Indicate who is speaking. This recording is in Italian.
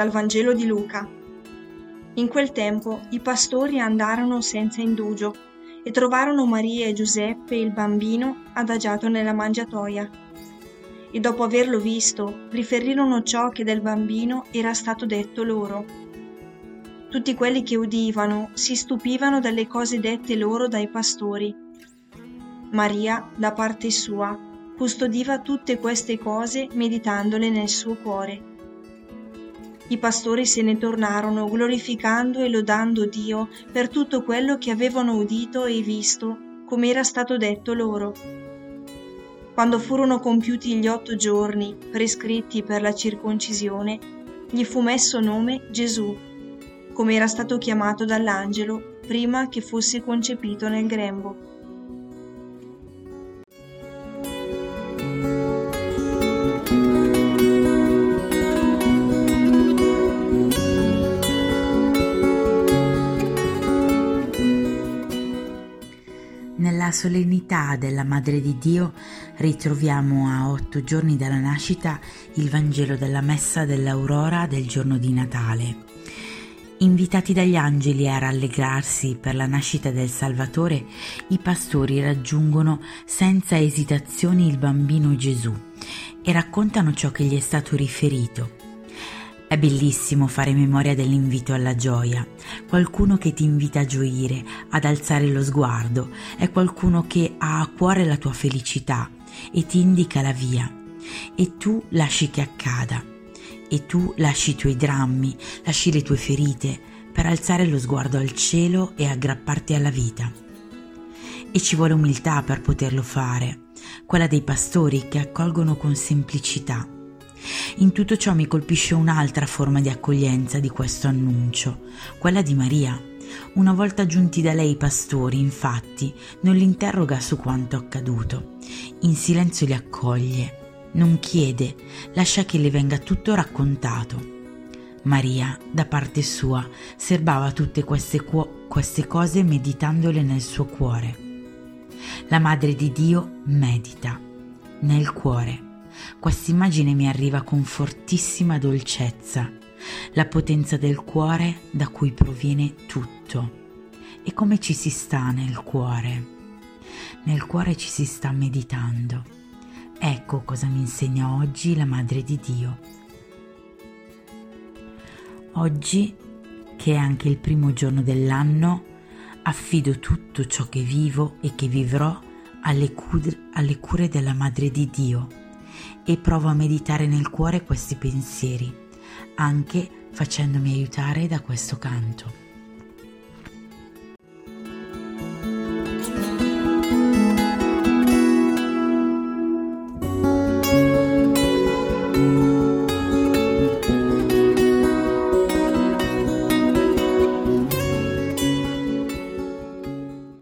Speaker 1: Dal Vangelo di Luca. In quel tempo i pastori andarono senza indugio e trovarono Maria e Giuseppe il bambino adagiato nella mangiatoia. E dopo averlo visto, riferirono ciò che del bambino era stato detto loro. Tutti quelli che udivano si stupivano dalle cose dette loro dai pastori. Maria, da parte sua, custodiva tutte queste cose meditandole nel suo cuore. I pastori se ne tornarono glorificando e lodando Dio per tutto quello che avevano udito e visto, come era stato detto loro. Quando furono compiuti gli otto giorni prescritti per la circoncisione, gli fu messo nome Gesù, come era stato chiamato dall'angelo prima che fosse concepito nel grembo.
Speaker 2: Solennità della Madre di Dio ritroviamo a otto giorni dalla nascita il Vangelo della Messa dell'Aurora del giorno di Natale. Invitati dagli angeli a rallegrarsi per la nascita del Salvatore, i pastori raggiungono senza esitazioni il bambino Gesù e raccontano ciò che gli è stato riferito. È bellissimo fare memoria dell'invito alla gioia, qualcuno che ti invita a gioire, ad alzare lo sguardo, è qualcuno che ha a cuore la tua felicità e ti indica la via. E tu lasci che accada, e tu lasci i tuoi drammi, lasci le tue ferite, per alzare lo sguardo al cielo e aggrapparti alla vita. E ci vuole umiltà per poterlo fare, quella dei pastori che accolgono con semplicità in tutto ciò mi colpisce un'altra forma di accoglienza di questo annuncio, quella di Maria. Una volta giunti da lei i pastori, infatti, non li interroga su quanto accaduto. In silenzio li accoglie, non chiede, lascia che le venga tutto raccontato. Maria, da parte sua, serbava tutte queste, cu- queste cose meditandole nel suo cuore. La Madre di Dio medita nel cuore questa immagine mi arriva con fortissima dolcezza, la potenza del cuore da cui proviene tutto. E come ci si sta nel cuore? Nel cuore ci si sta meditando. Ecco cosa mi insegna oggi la Madre di Dio. Oggi, che è anche il primo giorno dell'anno, affido tutto ciò che vivo e che vivrò alle, cure, alle cure della Madre di Dio e provo a meditare nel cuore questi pensieri, anche facendomi aiutare da questo canto.